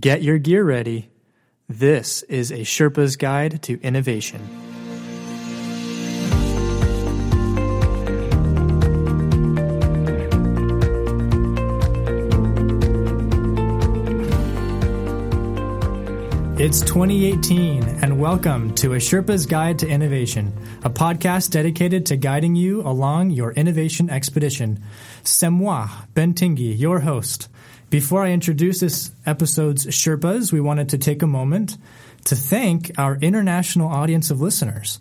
Get your gear ready. This is a Sherpa's Guide to Innovation. It's 2018, and welcome to A Sherpa's Guide to Innovation, a podcast dedicated to guiding you along your innovation expedition. C'est moi, Ben your host. Before I introduce this episode's Sherpas, we wanted to take a moment to thank our international audience of listeners.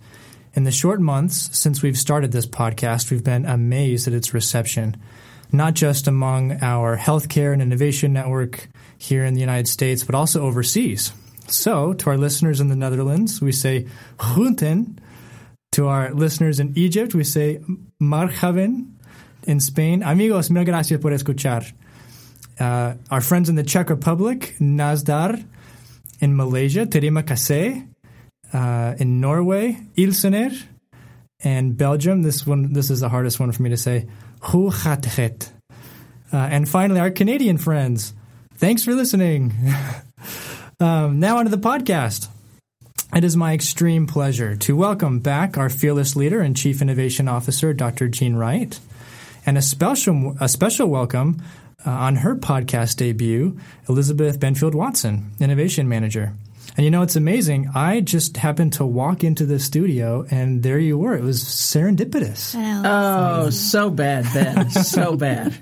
In the short months since we've started this podcast, we've been amazed at its reception, not just among our healthcare and innovation network here in the United States, but also overseas. So, to our listeners in the Netherlands, we say Groenten. To our listeners in Egypt, we say Marhaven. In Spain, amigos, mil gracias por escuchar. Uh, our friends in the Czech Republic, Nazdar. In Malaysia, Terima kasih. Uh, in Norway, Ilsener. And Belgium, this one, this is the hardest one for me to say? Uh, and finally, our Canadian friends, thanks for listening. Um, now onto the podcast. It is my extreme pleasure to welcome back our fearless leader and chief innovation officer, Dr. Jean Wright, and a special a special welcome uh, on her podcast debut, Elizabeth Benfield Watson, innovation manager. And you know, it's amazing. I just happened to walk into the studio and there you were. It was serendipitous. Oh, so bad, Ben. so bad.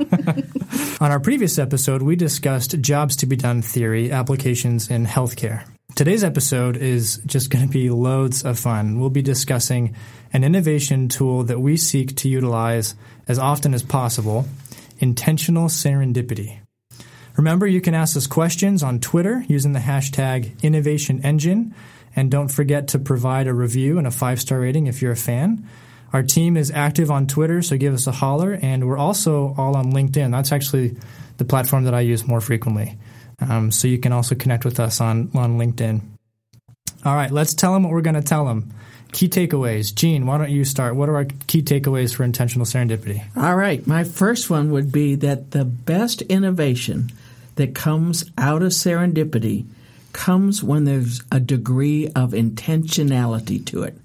On our previous episode, we discussed jobs to be done theory applications in healthcare. Today's episode is just going to be loads of fun. We'll be discussing an innovation tool that we seek to utilize as often as possible intentional serendipity. Remember, you can ask us questions on Twitter using the hashtag InnovationEngine, and don't forget to provide a review and a five star rating if you're a fan. Our team is active on Twitter, so give us a holler, and we're also all on LinkedIn. That's actually the platform that I use more frequently. Um, so you can also connect with us on, on LinkedIn. All right, let's tell them what we're going to tell them. Key takeaways. Jean, why don't you start? What are our key takeaways for intentional serendipity? All right. My first one would be that the best innovation that comes out of serendipity comes when there's a degree of intentionality to it.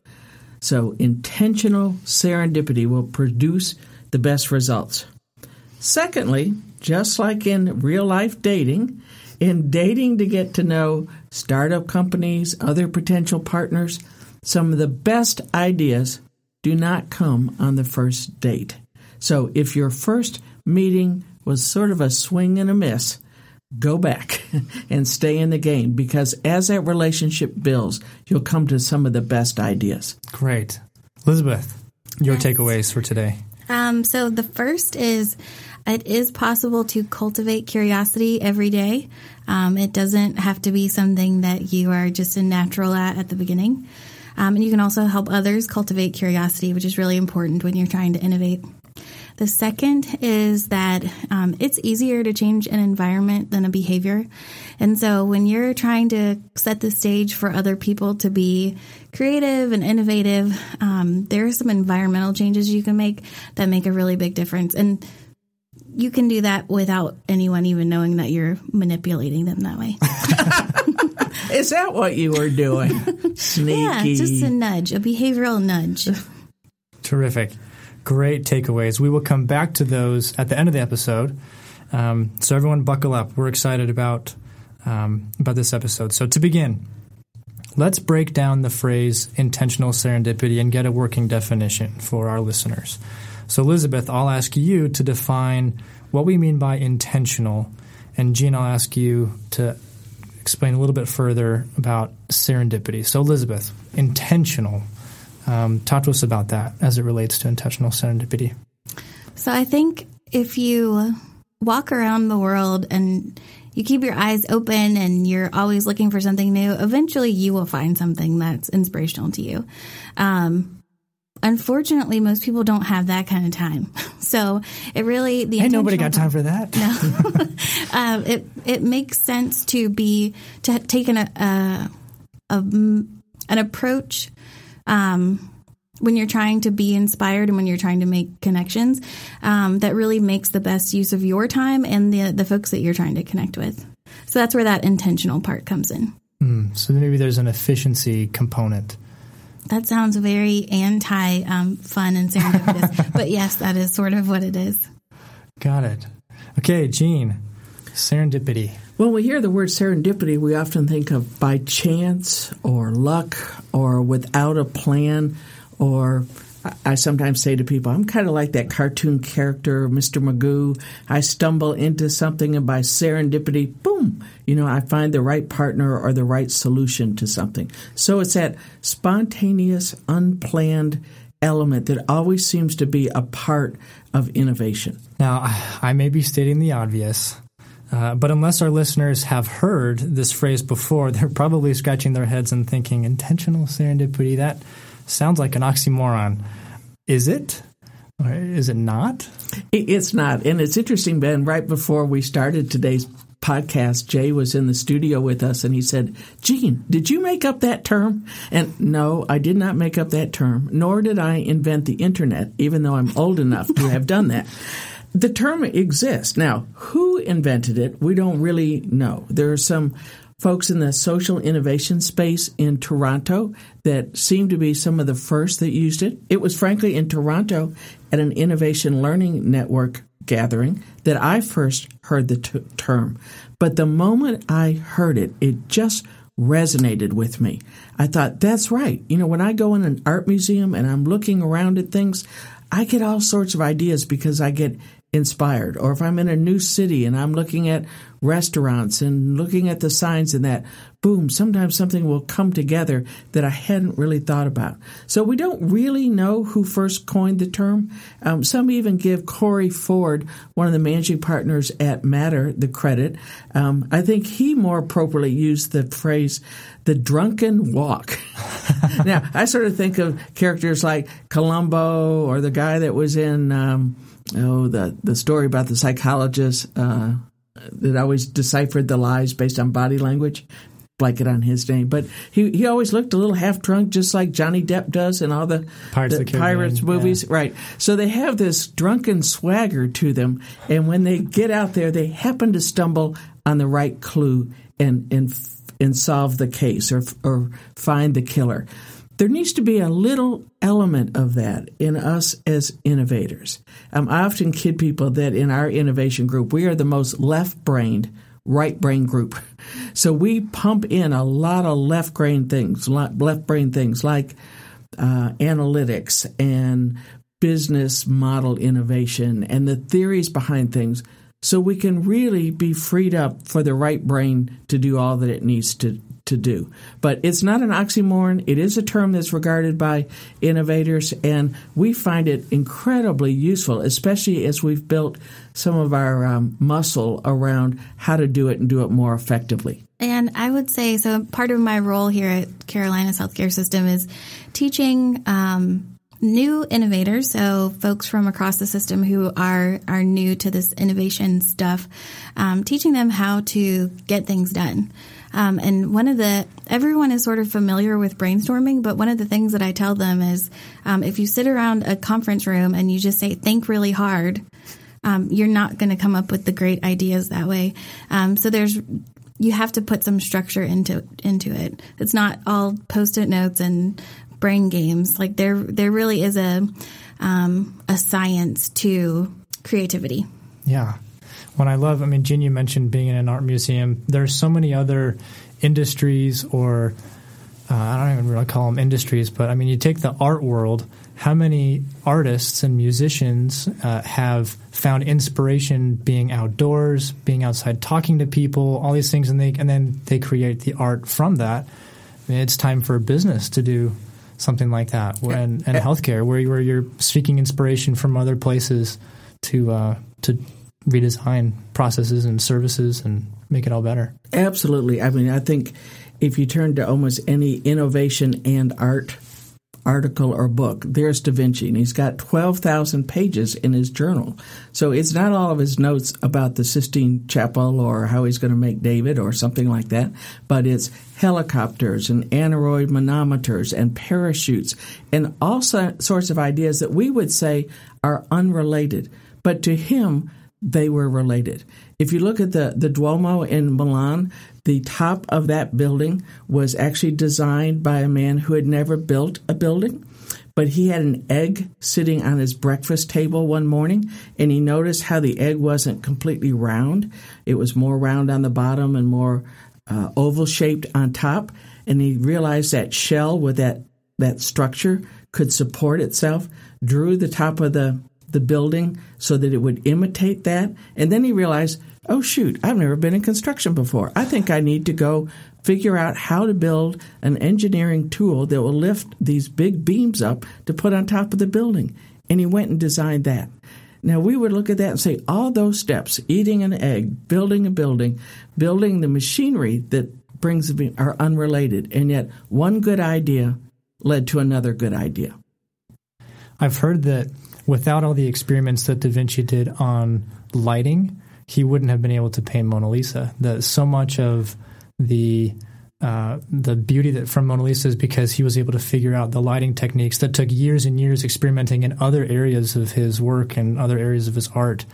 So, intentional serendipity will produce the best results. Secondly, just like in real life dating, in dating to get to know startup companies, other potential partners, some of the best ideas do not come on the first date. So, if your first meeting was sort of a swing and a miss, go back and stay in the game because as that relationship builds, you'll come to some of the best ideas. Great. Elizabeth, your yes. takeaways for today. Um, so the first is it is possible to cultivate curiosity every day. Um, it doesn't have to be something that you are just a natural at at the beginning. Um, and you can also help others cultivate curiosity, which is really important when you're trying to innovate. The second is that um, it's easier to change an environment than a behavior. And so when you're trying to set the stage for other people to be creative and innovative, um, there are some environmental changes you can make that make a really big difference. And you can do that without anyone even knowing that you're manipulating them that way. Is that what you were doing? Sneaky. Yeah, just a nudge, a behavioral nudge. Terrific great takeaways. We will come back to those at the end of the episode. Um, so everyone, buckle up. We're excited about um, about this episode. So to begin, let's break down the phrase intentional serendipity and get a working definition for our listeners. So Elizabeth, I'll ask you to define what we mean by intentional, and Jean, I'll ask you to explain a little bit further about serendipity. So Elizabeth, intentional. Um, talk to us about that as it relates to intentional serendipity. So I think if you walk around the world and you keep your eyes open and you're always looking for something new, eventually you will find something that's inspirational to you. Um, unfortunately, most people don't have that kind of time. So it really the ain't nobody got time for that. No, um, it it makes sense to be to take an a, a, a an approach um, when you're trying to be inspired and when you're trying to make connections um, that really makes the best use of your time and the the folks that you're trying to connect with. So that's where that intentional part comes in. Mm, so maybe there's an efficiency component. That sounds very anti um, fun and serendipitous, but yes, that is sort of what it is. Got it. Okay, Jean, serendipity. When we hear the word serendipity, we often think of by chance or luck or without a plan or I sometimes say to people, I'm kind of like that cartoon character, Mr. Magoo. I stumble into something and by serendipity, boom, you know, I find the right partner or the right solution to something. So it's that spontaneous, unplanned element that always seems to be a part of innovation. Now, I may be stating the obvious, uh, but unless our listeners have heard this phrase before, they're probably scratching their heads and thinking, intentional serendipity, that sounds like an oxymoron. Is it? Or is it not? It's not. And it's interesting, Ben, right before we started today's podcast, Jay was in the studio with us and he said, Jean, did you make up that term? And no, I did not make up that term, nor did I invent the internet, even though I'm old enough to have done that. The term exists. Now, who invented it, we don't really know. There are some folks in the social innovation space in Toronto that seem to be some of the first that used it. It was frankly in Toronto at an innovation learning network gathering that I first heard the t- term. But the moment I heard it, it just resonated with me. I thought, that's right. You know, when I go in an art museum and I'm looking around at things, I get all sorts of ideas because I get inspired. Or if I'm in a new city and I'm looking at restaurants and looking at the signs and that, boom, sometimes something will come together that I hadn't really thought about. So we don't really know who first coined the term. Um, some even give Corey Ford, one of the managing partners at Matter, the credit. Um, I think he more appropriately used the phrase the drunken walk. now, I sort of think of characters like Columbo or the guy that was in. Um, oh, the the story about the psychologist uh, that always deciphered the lies based on body language. Blanket on his name, but he, he always looked a little half drunk, just like Johnny Depp does in all the Pirates, the Pirates movies, yeah. right? So they have this drunken swagger to them, and when they get out there, they happen to stumble on the right clue and and and solve the case or or find the killer there needs to be a little element of that in us as innovators. Um, I often kid people that in our innovation group, we are the most left brained, right brain group. So we pump in a lot of left brain things, left brain things like uh, analytics and business model innovation and the theories behind things so we can really be freed up for the right brain to do all that it needs to, to do. But it's not an oxymoron. It is a term that's regarded by innovators, and we find it incredibly useful, especially as we've built some of our um, muscle around how to do it and do it more effectively. And I would say so. Part of my role here at Carolinas healthcare system is teaching. Um, new innovators, so folks from across the system who are are new to this innovation stuff, um, teaching them how to get things done. Um, and one of the, everyone is sort of familiar with brainstorming, but one of the things that I tell them is um, if you sit around a conference room and you just say, think really hard, um, you're not going to come up with the great ideas that way. Um, so there's, you have to put some structure into into it. It's not all post-it notes and brain games. Like there, there really is a um, a science to creativity. Yeah, what I love, I mean, you mentioned being in an art museum. There are so many other industries, or uh, I don't even really call them industries, but I mean, you take the art world. How many artists and musicians uh, have found inspiration being outdoors, being outside, talking to people, all these things, and they and then they create the art from that. I mean, it's time for business to do something like that, and, and healthcare, where, where you're seeking inspiration from other places to uh, to redesign processes and services and make it all better. Absolutely. I mean, I think if you turn to almost any innovation and art article or book, there's Da Vinci, and he's got 12,000 pages in his journal. So it's not all of his notes about the Sistine Chapel or how he's going to make David or something like that, but it's helicopters and aneroid manometers and parachutes and all sorts of ideas that we would say are unrelated. But to him, they were related. If you look at the, the Duomo in Milan, the top of that building was actually designed by a man who had never built a building, but he had an egg sitting on his breakfast table one morning, and he noticed how the egg wasn't completely round. It was more round on the bottom and more uh, oval shaped on top, and he realized that shell with that, that structure could support itself, drew the top of the the building so that it would imitate that. And then he realized, oh, shoot, I've never been in construction before. I think I need to go figure out how to build an engineering tool that will lift these big beams up to put on top of the building. And he went and designed that. Now, we would look at that and say, all those steps eating an egg, building a building, building the machinery that brings are unrelated. And yet, one good idea led to another good idea. I've heard that without all the experiments that Da Vinci did on lighting, he wouldn't have been able to paint Mona Lisa. That so much of the uh, the beauty that from Mona Lisa is because he was able to figure out the lighting techniques that took years and years experimenting in other areas of his work and other areas of his art.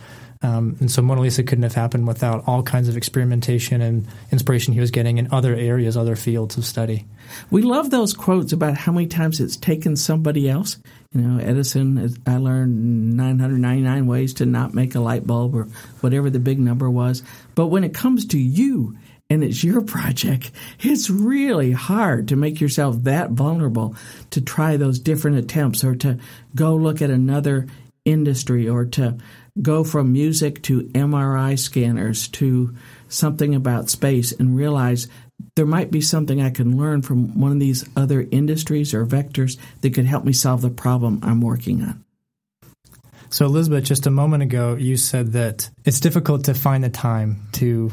Um, and so Mona Lisa couldn't have happened without all kinds of experimentation and inspiration he was getting in other areas, other fields of study. We love those quotes about how many times it's taken somebody else. You know, Edison, I learned 999 ways to not make a light bulb or whatever the big number was. But when it comes to you and it's your project, it's really hard to make yourself that vulnerable to try those different attempts or to go look at another industry or to go from music to MRI scanners to something about space and realize there might be something I can learn from one of these other industries or vectors that could help me solve the problem I'm working on. So, Elizabeth, just a moment ago, you said that it's difficult to find the time to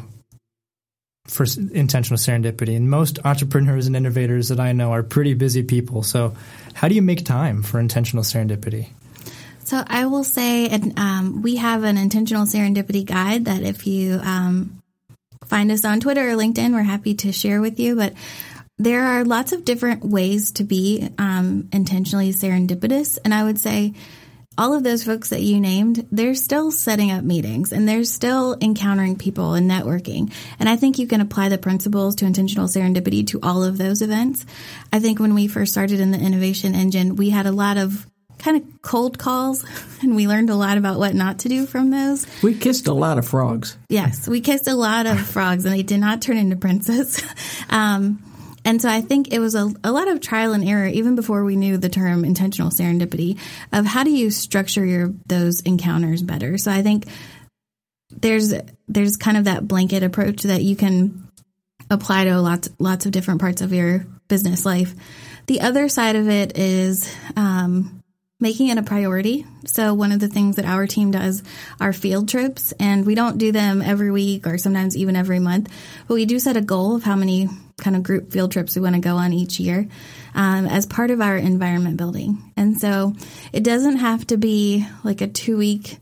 for intentional serendipity, and most entrepreneurs and innovators that I know are pretty busy people. So, how do you make time for intentional serendipity? So, I will say, and um, we have an intentional serendipity guide that if you um, find us on Twitter or LinkedIn. We're happy to share with you. But there are lots of different ways to be um, intentionally serendipitous. And I would say all of those folks that you named, they're still setting up meetings and they're still encountering people and networking. And I think you can apply the principles to intentional serendipity to all of those events. I think when we first started in the innovation engine, we had a lot of kind of cold calls, and we learned a lot about what not to do from those. We kissed a lot of frogs. Yes, we kissed a lot of frogs, and they did not turn into princes. Um, and so I think it was a, a, lot of trial and error, even before we knew the term intentional serendipity, of how do you structure your those encounters better. So I think there's there's kind of that blanket approach that you can apply to lots lots of different parts of your business life. The other side of it is um, making it a priority. So one of the things that our team does are field trips and we don't do them every week or sometimes even every month, but we do set a goal of how many kind of group field trips we want to go on each year um, as part of our environment building. And so it doesn't have to be like a two week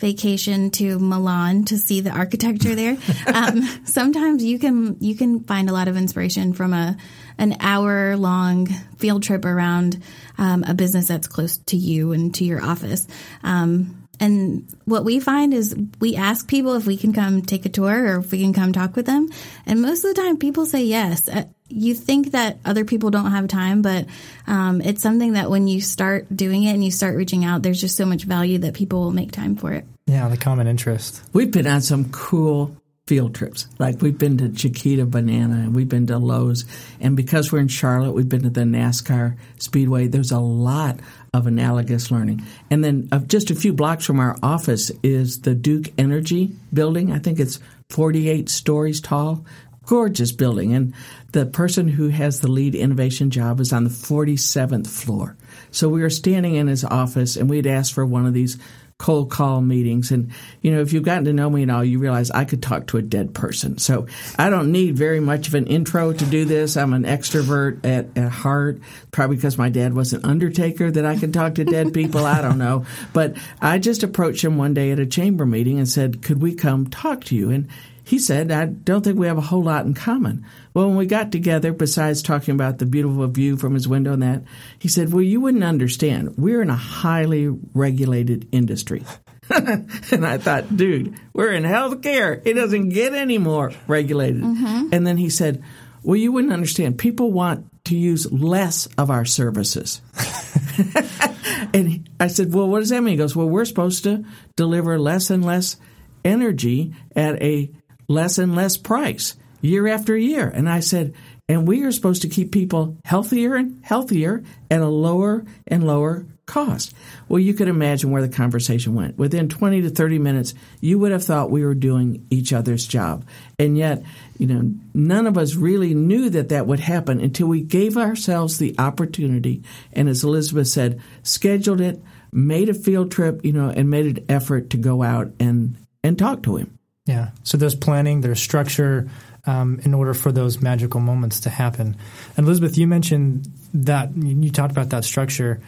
vacation to Milan to see the architecture there. Um, sometimes you can you can find a lot of inspiration from a an hour long field trip around um, a business that's close to you and to your office. Um, and what we find is we ask people if we can come take a tour or if we can come talk with them. And most of the time, people say yes. Uh, you think that other people don't have time, but um, it's something that when you start doing it and you start reaching out, there's just so much value that people will make time for it. Yeah, the common interest. We've been on some cool field trips. Like we've been to Chiquita Banana and we've been to Lowe's. And because we're in Charlotte, we've been to the NASCAR Speedway. There's a lot of analogous learning. And then uh, just a few blocks from our office is the Duke Energy building. I think it's 48 stories tall. Gorgeous building. And the person who has the lead innovation job is on the 47th floor. So we were standing in his office and we'd asked for one of these cold call meetings. And, you know, if you've gotten to know me and all, you realize I could talk to a dead person. So I don't need very much of an intro to do this. I'm an extrovert at, at heart, probably because my dad was an undertaker that I can talk to dead people. I don't know. But I just approached him one day at a chamber meeting and said, could we come talk to you? And he said, I don't think we have a whole lot in common. Well, when we got together, besides talking about the beautiful view from his window and that, he said, Well, you wouldn't understand. We're in a highly regulated industry. and I thought, dude, we're in healthcare. It doesn't get any more regulated. Mm-hmm. And then he said, well, you wouldn't understand. People want to use less of our services. and I said, well, what does that mean? He goes, well, we're supposed to deliver less and less energy at a less and less price year after year. And I said, and we are supposed to keep people healthier and healthier at a lower and lower cost. Well, you could imagine where the conversation went. Within 20 to 30 minutes, you would have thought we were doing each other's job. And yet, you know, none of us really knew that that would happen until we gave ourselves the opportunity. And as Elizabeth said, scheduled it, made a field trip, you know, and made an effort to go out and, and talk to him. Yeah. So there's planning, there's structure um, in order for those magical moments to happen. And Elizabeth, you mentioned that you talked about that structure.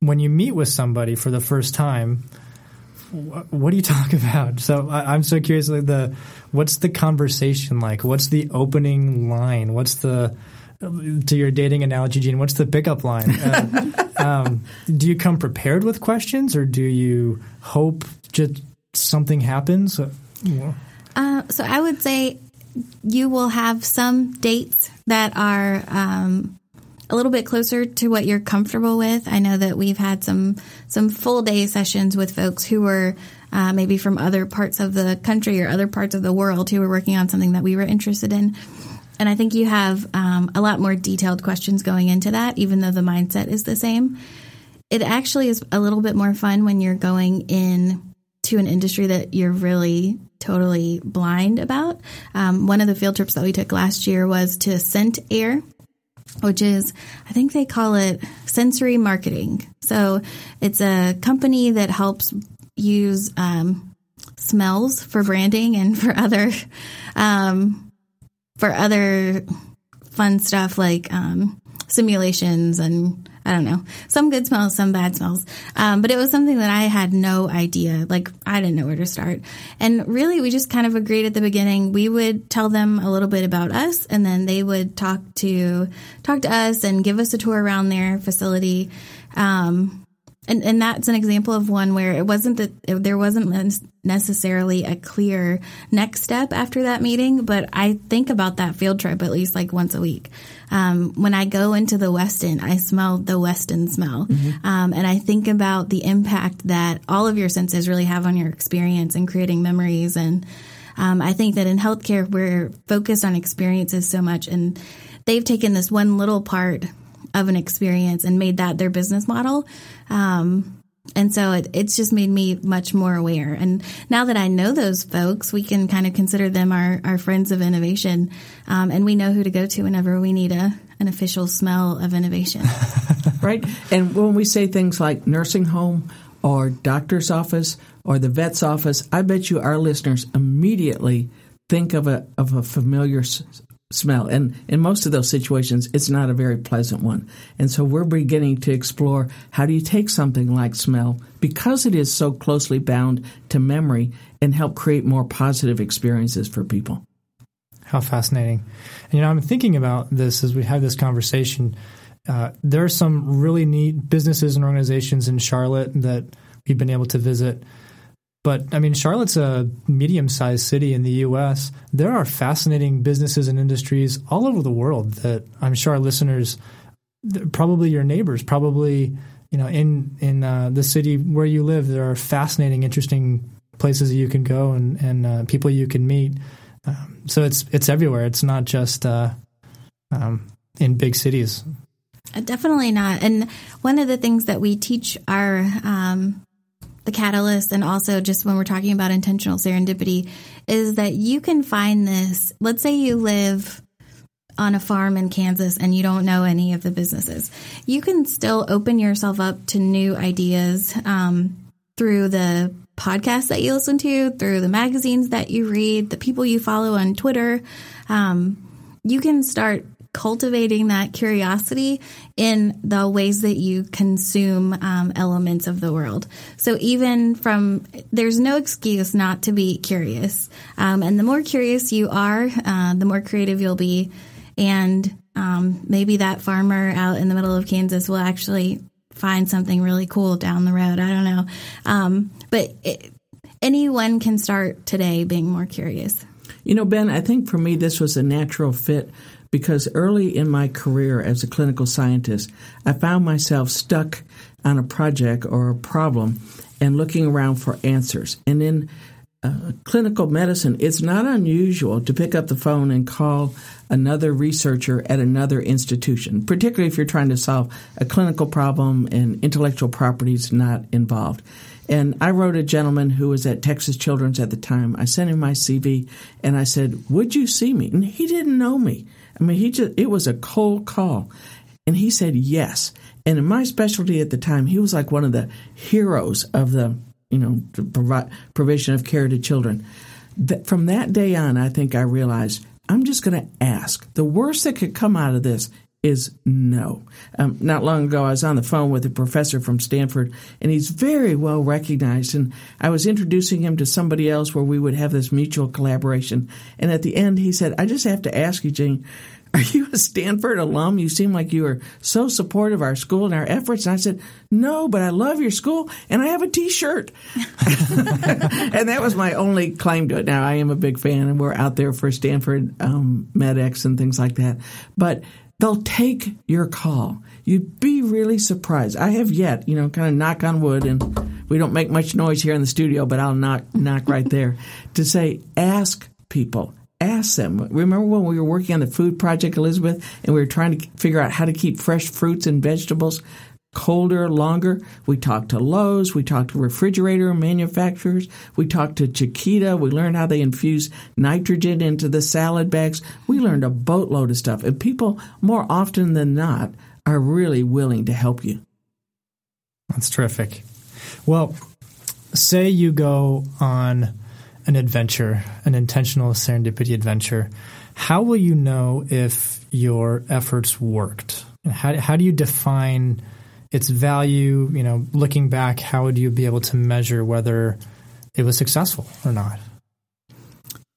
When you meet with somebody for the first time, what do you talk about? So I, am so curious. Like the what's the conversation like? What's the opening line? What's the to your dating analogy, Jean? What's the pickup line? Uh, um, do you come prepared with questions, or do you hope just something happens? Uh, so I would say you will have some dates that are um, a little bit closer to what you're comfortable with. I know that we've had some some full day sessions with folks who were uh, maybe from other parts of the country or other parts of the world who were working on something that we were interested in. And I think you have um, a lot more detailed questions going into that, even though the mindset is the same. It actually is a little bit more fun when you're going in to an industry that you're really totally blind about. Um, one of the field trips that we took last year was to Scent Air, which is, I think they call it sensory marketing. So it's a company that helps use um, smells for branding and for other um, for other fun stuff like um, simulations and I don't know. Some good smells, some bad smells. Um, but it was something that I had no idea. Like, I didn't know where to start. And really, we just kind of agreed at the beginning. We would tell them a little bit about us, and then they would talk to talk to us and give us a tour around their facility. Um, and, and that's an example of one where it wasn't that there wasn't necessarily a clear next step after that meeting, but I think about that field trip at least like once a week. Um, when I go into the Westin, I smell the Westin smell. Mm-hmm. Um, and I think about the impact that all of your senses really have on your experience and creating memories. And um, I think that in healthcare, we're focused on experiences so much. And they've taken this one little part of an experience and made that their business model. Um, and so it, it's just made me much more aware. And now that I know those folks, we can kind of consider them our, our friends of innovation. Um, and we know who to go to whenever we need a, an official smell of innovation. right. And when we say things like nursing home or doctor's office or the vet's office, I bet you our listeners immediately think of a, of a familiar smell. And in most of those situations, it's not a very pleasant one. And so we're beginning to explore how do you take something like smell, because it is so closely bound to memory, and help create more positive experiences for people. How fascinating. And, you know, I'm thinking about this as we have this conversation. Uh, there are some really neat businesses and organizations in Charlotte that we've been able to visit but I mean, Charlotte's a medium sized city in the U.S. There are fascinating businesses and industries all over the world that I'm sure our listeners, probably your neighbors, probably you know in in uh, the city where you live, there are fascinating, interesting places that you can go and and uh, people you can meet. Um, so it's it's everywhere. It's not just uh, um, in big cities. Uh, definitely not. And one of the things that we teach our um, the catalyst and also just when we're talking about intentional serendipity is that you can find this. Let's say you live on a farm in Kansas and you don't know any of the businesses. You can still open yourself up to new ideas um, through the podcasts that you listen to, through the magazines that you read, the people you follow on Twitter. Um, you can start cultivating that curiosity in the ways that you consume um, elements of the world. So even from there's no excuse not to be curious, um, and the more curious you are, uh, the more creative you'll be, and um, maybe that farmer out in the middle of Kansas will actually find something really cool down the road. I don't know. Um, but it, anyone can start today being more curious. You know, Ben, I think for me this was a natural fit because early in my career as a clinical scientist, I found myself stuck on a project or a problem and looking around for answers. And in uh, clinical medicine, it's not unusual to pick up the phone and call another researcher at another institution, particularly if you're trying to solve a clinical problem and intellectual property is not involved. And I wrote a gentleman who was at Texas Children's at the time. I sent him my CV and I said, Would you see me? And he didn't know me. I mean, he just, it was a cold call. And he said yes. And in my specialty at the time, he was like one of the heroes of the, you know, provision of care to children. That From that day on, I think I realized I'm just going to ask. The worst that could come out of this is no. Um, not long ago, I was on the phone with a professor from Stanford, and he's very well recognized. And I was introducing him to somebody else where we would have this mutual collaboration. And at the end, he said, I just have to ask you, Jane, are you a Stanford alum? You seem like you are so supportive of our school and our efforts. And I said, No, but I love your school and I have a t shirt. and that was my only claim to it. Now, I am a big fan and we're out there for Stanford um, MedX and things like that. But they'll take your call. You'd be really surprised. I have yet, you know, kind of knock on wood, and we don't make much noise here in the studio, but I'll knock knock right there to say, ask people. Ask them. Remember when we were working on the food project, Elizabeth, and we were trying to figure out how to keep fresh fruits and vegetables? Colder, longer. We talked to Lowe's, we talked to refrigerator manufacturers, we talked to Chiquita, we learned how they infuse nitrogen into the salad bags. We learned a boatload of stuff. And people, more often than not, are really willing to help you. That's terrific. Well, say you go on an adventure, an intentional serendipity adventure. How will you know if your efforts worked? How, how do you define its value, you know, looking back, how would you be able to measure whether it was successful or not?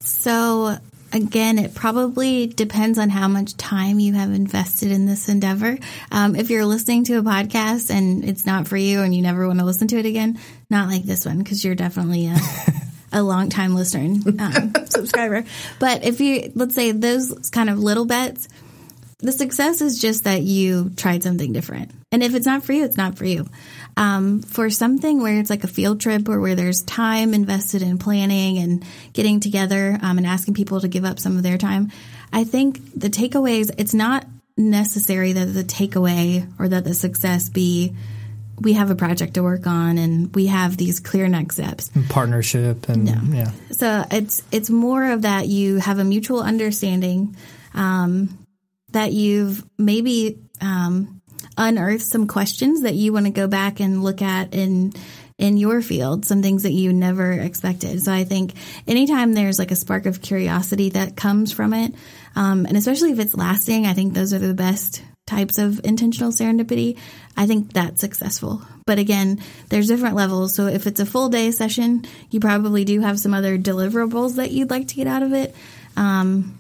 So, again, it probably depends on how much time you have invested in this endeavor. Um, if you're listening to a podcast and it's not for you and you never want to listen to it again, not like this one because you're definitely a, a long time listener and um, subscriber. But if you, let's say those kind of little bets, the success is just that you tried something different. And if it's not for you, it's not for you. Um, for something where it's like a field trip or where there's time invested in planning and getting together um, and asking people to give up some of their time, I think the takeaways, it's not necessary that the takeaway or that the success be we have a project to work on and we have these clear next steps and partnership and no. yeah so it's it's more of that you have a mutual understanding um, that you've maybe um, unearthed some questions that you want to go back and look at in in your field, some things that you never expected. So I think anytime there's like a spark of curiosity that comes from it, um, and especially if it's lasting, I think those are the best types of intentional serendipity. I think that's successful. But again, there's different levels. So if it's a full day session, you probably do have some other deliverables that you'd like to get out of it. Um,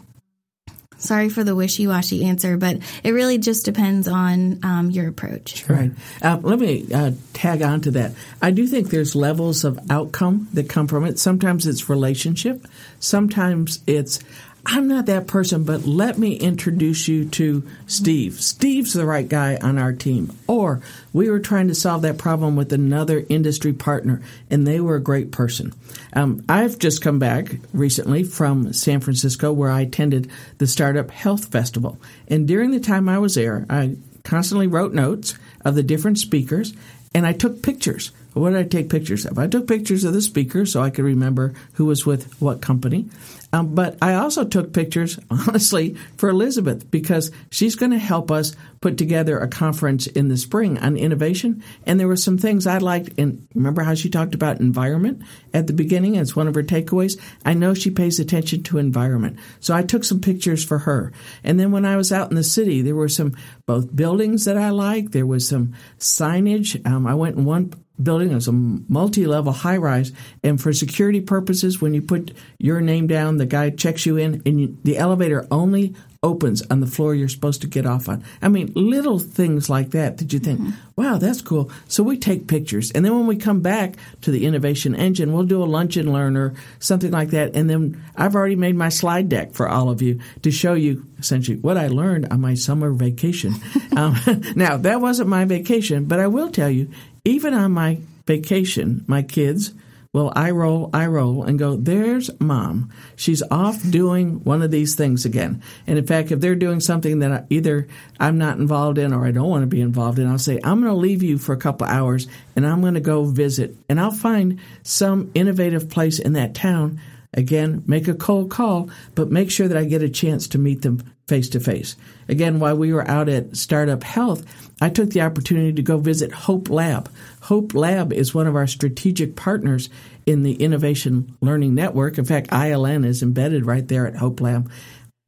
Sorry for the wishy washy answer, but it really just depends on um, your approach. Sure. Right. Uh, let me uh, tag on to that. I do think there's levels of outcome that come from it. Sometimes it's relationship, sometimes it's I'm not that person, but let me introduce you to Steve. Steve's the right guy on our team. Or we were trying to solve that problem with another industry partner, and they were a great person. Um, I've just come back recently from San Francisco where I attended the Startup Health Festival. And during the time I was there, I constantly wrote notes of the different speakers and I took pictures. What did I take pictures of? I took pictures of the speakers so I could remember who was with what company. Um, but I also took pictures, honestly, for Elizabeth because she's going to help us put together a conference in the spring on innovation. And there were some things I liked. And remember how she talked about environment at the beginning? It's one of her takeaways. I know she pays attention to environment. So I took some pictures for her. And then when I was out in the city, there were some both buildings that I liked. There was some signage. Um, I went in one building. It's a multi-level high-rise, and for security purposes, when you put your name down, the guy checks you in, and you, the elevator only opens on the floor you're supposed to get off on. I mean, little things like that that you think, mm-hmm. wow, that's cool. So we take pictures. And then when we come back to the innovation engine, we'll do a lunch and learn or something like that. And then I've already made my slide deck for all of you to show you essentially what I learned on my summer vacation. um, now, that wasn't my vacation, but I will tell you, even on my vacation, my kids – well, I roll, I roll, and go, there's mom. She's off doing one of these things again. And in fact, if they're doing something that either I'm not involved in or I don't want to be involved in, I'll say, I'm going to leave you for a couple hours and I'm going to go visit. And I'll find some innovative place in that town. Again, make a cold call, but make sure that I get a chance to meet them face to face. Again, while we were out at Startup Health, I took the opportunity to go visit Hope Lab. Hope Lab is one of our strategic partners in the Innovation Learning Network. In fact, ILN is embedded right there at Hope Lab.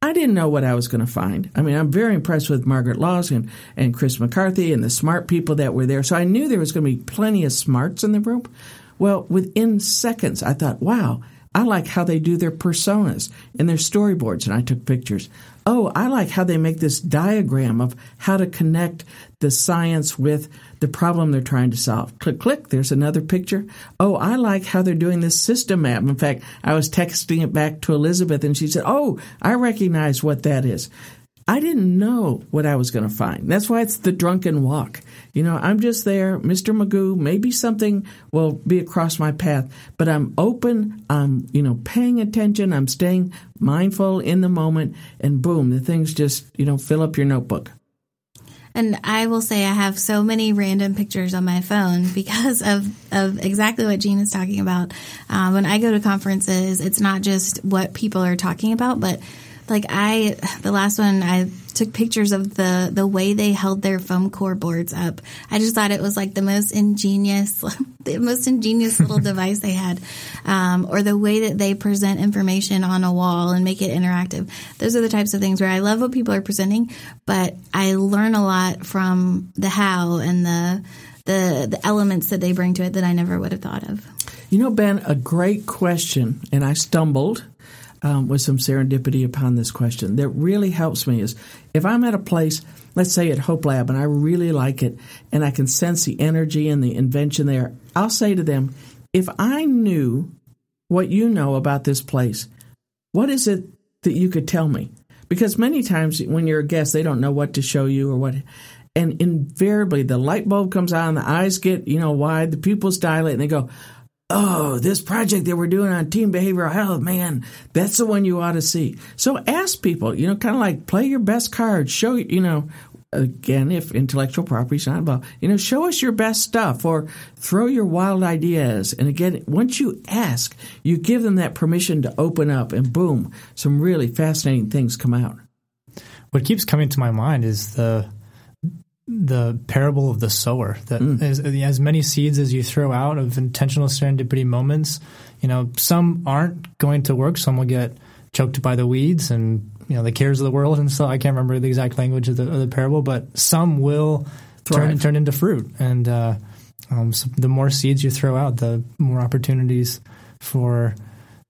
I didn't know what I was going to find. I mean, I'm very impressed with Margaret Laws and, and Chris McCarthy and the smart people that were there. So I knew there was going to be plenty of smarts in the room. Well, within seconds, I thought, wow, I like how they do their personas and their storyboards, and I took pictures. Oh, I like how they make this diagram of how to connect the science with the problem they're trying to solve. Click, click, there's another picture. Oh, I like how they're doing this system map. In fact, I was texting it back to Elizabeth, and she said, Oh, I recognize what that is. I didn't know what I was going to find. That's why it's the drunken walk. You know, I'm just there, Mr. Magoo. Maybe something will be across my path, but I'm open. I'm, you know, paying attention. I'm staying mindful in the moment, and boom, the things just, you know, fill up your notebook. And I will say I have so many random pictures on my phone because of, of exactly what Jean is talking about. Uh, when I go to conferences, it's not just what people are talking about, but like I, the last one, I took pictures of the the way they held their foam core boards up. I just thought it was like the most ingenious, the most ingenious little device they had, um, or the way that they present information on a wall and make it interactive. Those are the types of things where I love what people are presenting, but I learn a lot from the how and the the the elements that they bring to it that I never would have thought of. You know, Ben, a great question, and I stumbled um, with some serendipity upon this question that really helps me is if I'm at a place, let's say at Hope Lab, and I really like it, and I can sense the energy and the invention there, I'll say to them, if I knew what you know about this place, what is it that you could tell me? Because many times when you're a guest, they don't know what to show you or what. And invariably, the light bulb comes on, the eyes get, you know, wide, the pupils dilate, and they go, oh, this project that we're doing on team behavioral health, man, that's the one you ought to see. So ask people, you know, kind of like play your best card, show, you know, again, if intellectual property is not involved, you know, show us your best stuff or throw your wild ideas. And again, once you ask, you give them that permission to open up and boom, some really fascinating things come out. What keeps coming to my mind is the the parable of the sower that mm. as, as, many seeds as you throw out of intentional serendipity moments you know some aren't going to work. Some will get choked by the weeds and you know the cares of the world. And so i can't remember the exact language of the, of the parable but some will turn, turn into fruit. And uh, um, so the more seeds you throw out the more opportunities for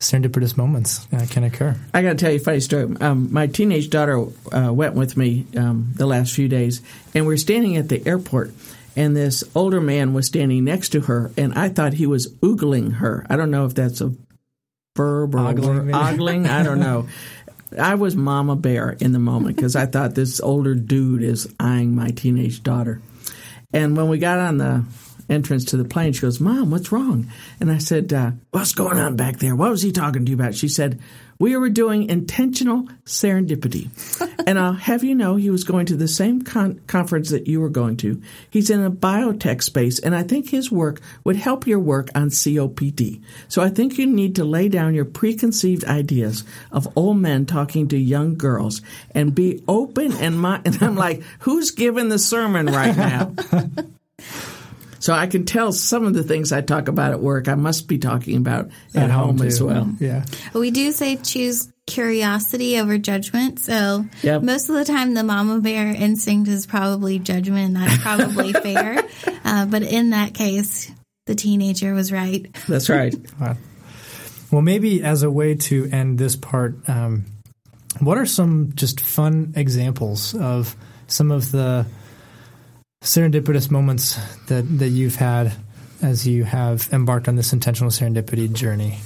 serendipitous moments uh, can occur. I got to tell you a funny story. Um, my teenage daughter uh, went with me um, the last few days, and we are standing at the airport, and this older man was standing next to her, and I thought he was oogling her. I don't know if that's a verb or ogling. ogling I don't know. I was mama bear in the moment because I thought this older dude is eyeing my teenage daughter. And when we got on the entrance to the plane. She goes, Mom, what's wrong? And I said, uh, What's going on back there? What was he talking to you about? She said, We were doing intentional serendipity. and I'll have you know, he was going to the same con- conference that you were going to. He's in a biotech space, and I think his work would help your work on COPD. So I think you need to lay down your preconceived ideas of old men talking to young girls and be open and mind. And I'm like, Who's giving the sermon right now? So I can tell some of the things I talk about at work, I must be talking about at, at home, home as well. Yeah. We do say choose curiosity over judgment. So yep. most of the time, the mama bear instinct is probably judgment. And that's probably fair. Uh, but in that case, the teenager was right. That's right. Well, maybe as a way to end this part, um, what are some just fun examples of some of the serendipitous moments that, that you've had as you have embarked on this intentional serendipity journey?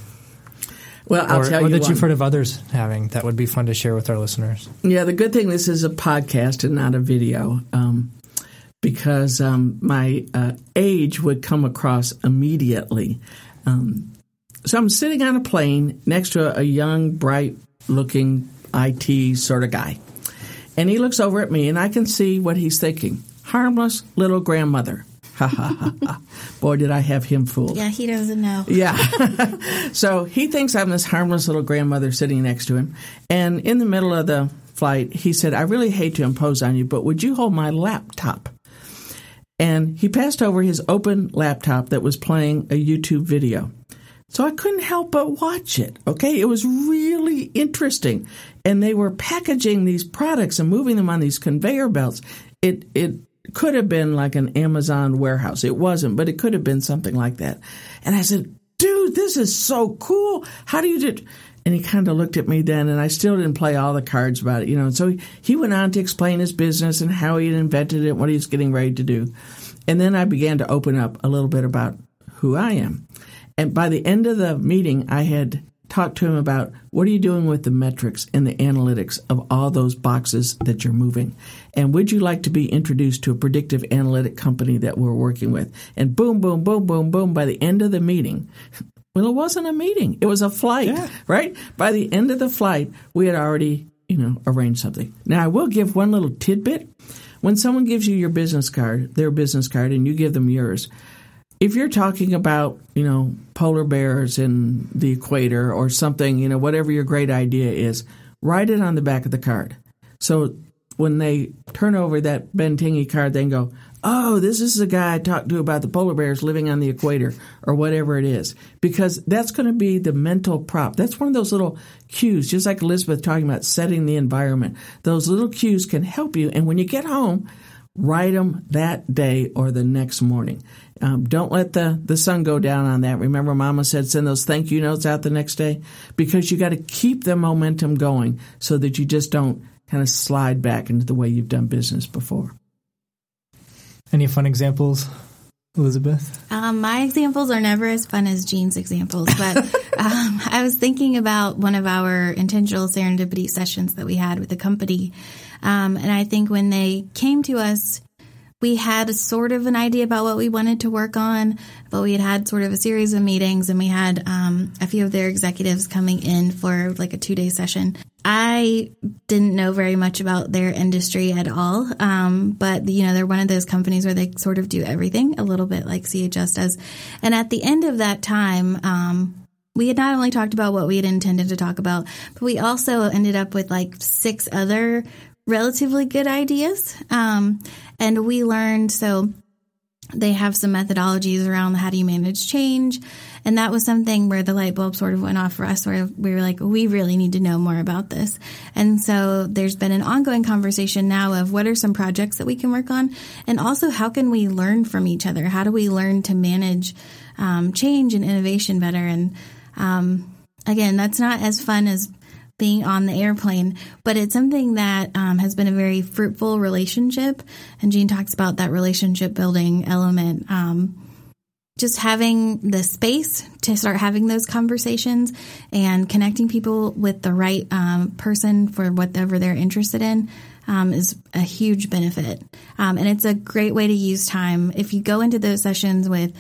Well, I'll or, tell or you that one. you've heard of others having that would be fun to share with our listeners. Yeah, the good thing this is a podcast and not a video, um, because um, my uh, age would come across immediately. Um, so I'm sitting on a plane next to a, a young, bright-looking IT sort of guy, and he looks over at me, and I can see what he's thinking: harmless little grandmother. Ha ha ha ha! Boy, did I have him fooled. Yeah, he doesn't know. Yeah. so he thinks I'm this harmless little grandmother sitting next to him. And in the middle of the flight, he said, I really hate to impose on you, but would you hold my laptop? And he passed over his open laptop that was playing a YouTube video. So I couldn't help but watch it. Okay. It was really interesting. And they were packaging these products and moving them on these conveyor belts. It, it, could have been like an Amazon warehouse. It wasn't, but it could have been something like that. And I said, dude, this is so cool. How do you do? And he kind of looked at me then, and I still didn't play all the cards about it, you know. And so he, he went on to explain his business and how he had invented it, what he was getting ready to do. And then I began to open up a little bit about who I am. And by the end of the meeting, I had talked to him about what are you doing with the metrics and the analytics of all those boxes that you're moving. And would you like to be introduced to a predictive analytic company that we're working with? And boom, boom, boom, boom, boom. By the end of the meeting, well, it wasn't a meeting. It was a flight, Yeah. right? By the end of the flight, we had already, you know, arranged something. Now, I will give one little tidbit. When someone gives you your business card, their business card, and you give them yours, if you're talking about, you know, polar bears in the equator or something, you know, whatever your great idea is, write it on the back of the card. So when they turn over that Bentingi card, they go, oh, this is the guy I talked to about the polar bears living on the equator or whatever it is. Because that's going to be the mental prop. That's one of those little cues, just like Elizabeth talking about setting the environment. Those little cues can help you. And when you get home, write them that day or the next morning. Um, don't let the, the sun go down on that. Remember, Mama said send those thank you notes out the next day because you got to keep the momentum going so that you just don't kind of slide back into the way you've done business before. Any fun examples, Elizabeth? Um, my examples are never as fun as Jean's examples, but um, I was thinking about one of our intentional serendipity sessions that we had with the company. Um, and I think when they came to us, we had sort of an idea about what we wanted to work on, but we had had sort of a series of meetings and we had um, a few of their executives coming in for like a two day session. I didn't know very much about their industry at all, um, but you know they're one of those companies where they sort of do everything a little bit like CHS does. And at the end of that time, um, we had not only talked about what we had intended to talk about, but we also ended up with like six other relatively good ideas. Um, and we learned so they have some methodologies around how do you manage change. And that was something where the light bulb sort of went off for us, where we were like, we really need to know more about this. And so there's been an ongoing conversation now of what are some projects that we can work on, and also how can we learn from each other? How do we learn to manage um, change and innovation better? And um, again, that's not as fun as being on the airplane, but it's something that um, has been a very fruitful relationship. And Jean talks about that relationship building element. Um, just having the space to start having those conversations and connecting people with the right um, person for whatever they're interested in um, is a huge benefit. Um, and it's a great way to use time. If you go into those sessions with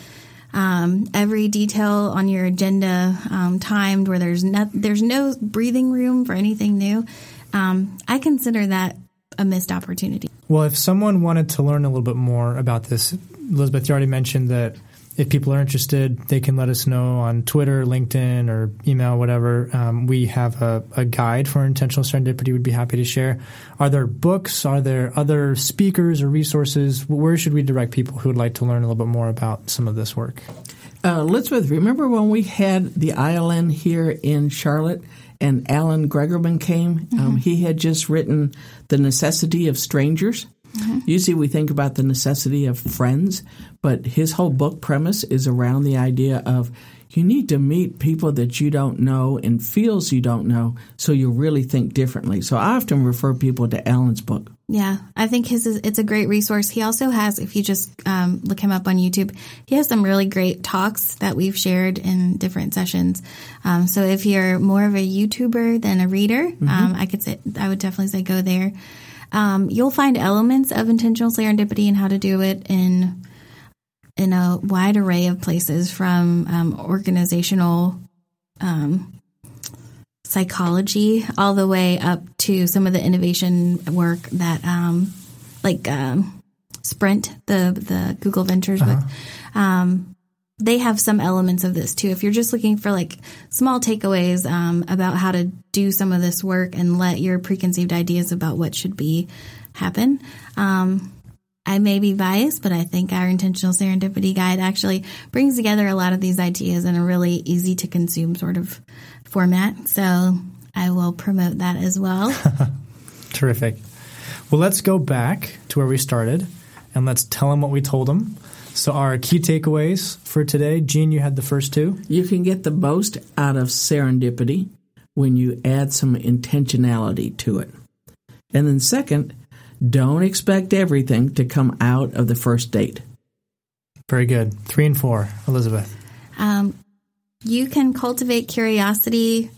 um, every detail on your agenda um, timed, where there's no there's no breathing room for anything new. Um, I consider that a missed opportunity. Well, if someone wanted to learn a little bit more about this, Elizabeth, you already mentioned that if people are interested, they can let us know on Twitter, LinkedIn, or email, whatever. Um, we have a, a, guide for intentional serendipity. We'd be happy to share. Are there books? Are there other speakers or resources? Where should we direct people who would like to learn a little bit more about some of this work? Uh, Elizabeth, remember when we had the ILN here in Charlotte and Alan Gregerman came? Mm-hmm. Um, he had just written The Necessity of Strangers. Usually we think about the necessity of friends, but his whole book premise is around the idea of you need to meet people that you don't know in fields you don't know so you really think differently. So I often refer people to Alan's book. Yeah, I think his is it's a great resource. He also has, if you just um, look him up on YouTube, he has some really great talks that we've shared in different sessions. Um, so if you're more of a YouTuber than a reader, um, I could say I would definitely say go there. Um, you'll find elements of intentional serendipity and how to do it in in a wide array of places, from um, organizational um, psychology all the way up to some of the innovation work that um, like um, sprint the the google ventures book um, they have some elements of this too if you're just looking for like small takeaways um, about how to do some of this work and let your preconceived ideas about what should be happen um, I may be biased, but I think our intentional serendipity guide actually brings together a lot of these ideas in a really easy to consume sort of format. So I will promote that as well. Terrific. Well, let's go back to where we started and let's tell them what we told them. So, our key takeaways for today, Jean, you had the first two. You can get the most out of serendipity when you add some intentionality to it. And then, second, don't expect everything to come out of the first date. Very good. Three and four, Elizabeth. Um, you can cultivate curiosity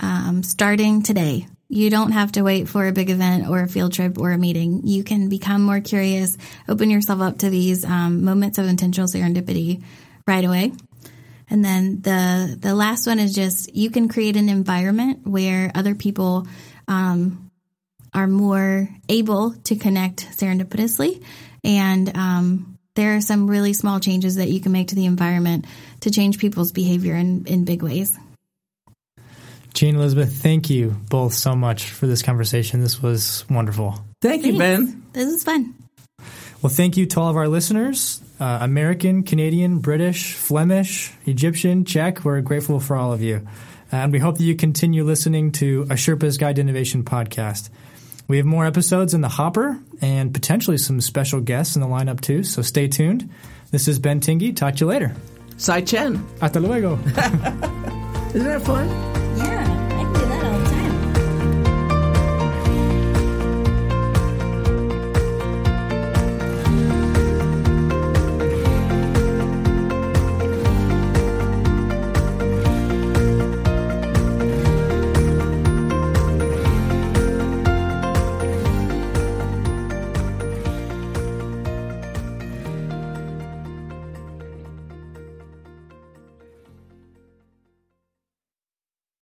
um, starting today. You don't have to wait for a big event or a field trip or a meeting. You can become more curious, open yourself up to these um, moments of intentional serendipity right away. And then the the last one is just you can create an environment where other people um, are more able to connect serendipitously, and um, there are some really small changes that you can make to the environment to change people's behavior in, in big ways. Jean, Elizabeth, thank you both so much for this conversation. This was wonderful. Thank you, Ben. This is fun. Well, thank you to all of our listeners uh, American, Canadian, British, Flemish, Egyptian, Czech. We're grateful for all of you. And we hope that you continue listening to a Sherpa's Guide to Innovation podcast. We have more episodes in the hopper and potentially some special guests in the lineup too, so stay tuned. This is Ben Tingy. Talk to you later. Sai Chen. Hasta luego. Isn't that fun?